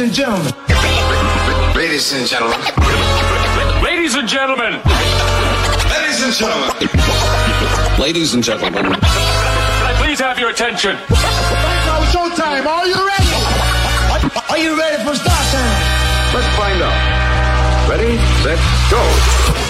and gentlemen. Ladies and gentlemen. Ladies and gentlemen. Ladies and gentlemen. Ladies and gentlemen. Can I please have your attention? It's showtime. Are you ready? Are you ready for start time? Let's find out. Ready, set, go.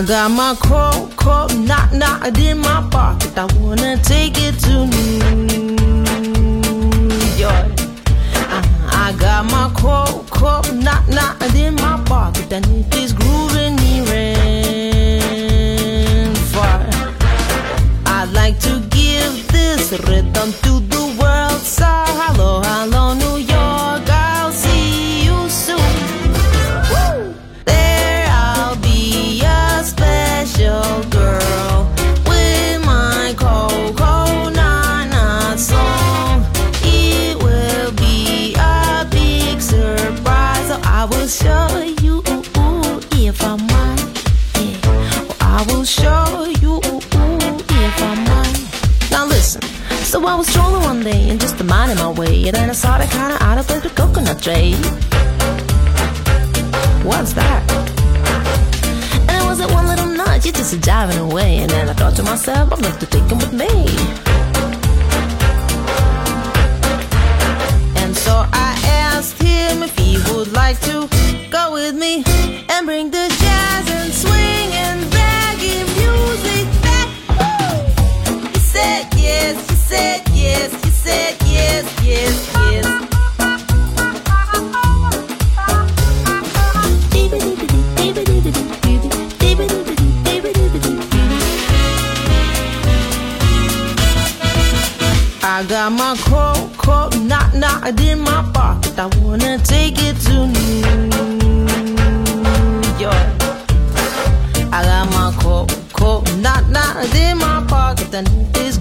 I got my coat, coat, not, not in my pocket. I wanna take it to New with. What's that? And it wasn't one little nudge, it's just a jiving away. And then I thought to myself, I'm love to take him with me. And so I asked him if he would like to go with me and bring the jazz and swing and reggae music back. Woo! He said yes, he said yes, he said yes, yes, got my coat, coat, not, not in my pocket. I wanna take it to New York. I got my coat, coat, not, not in my pocket, and it's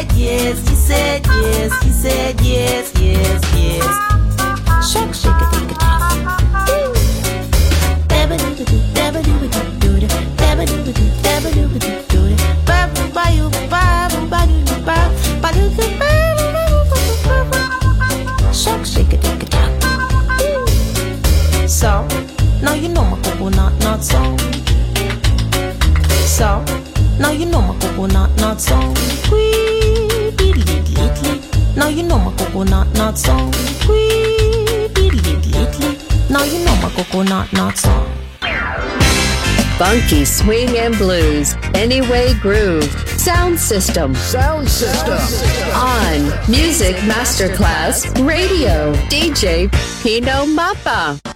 said yes, he said yes, he said yes, yes, yes. Shake, shake it, take it, Shake, shake it, take it, So, now you know my coconut nut song. So, now you know my coconut nut song. You know my coconut nut song. Wee, diddly, diddly. Now you know my coconut nut song. Funky swing and blues. Anyway groove. Sound system. Sound system. On Music Masterclass Radio. DJ Pino Mappa.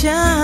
Temptation.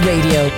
Radio,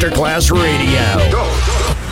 Masterclass Radio.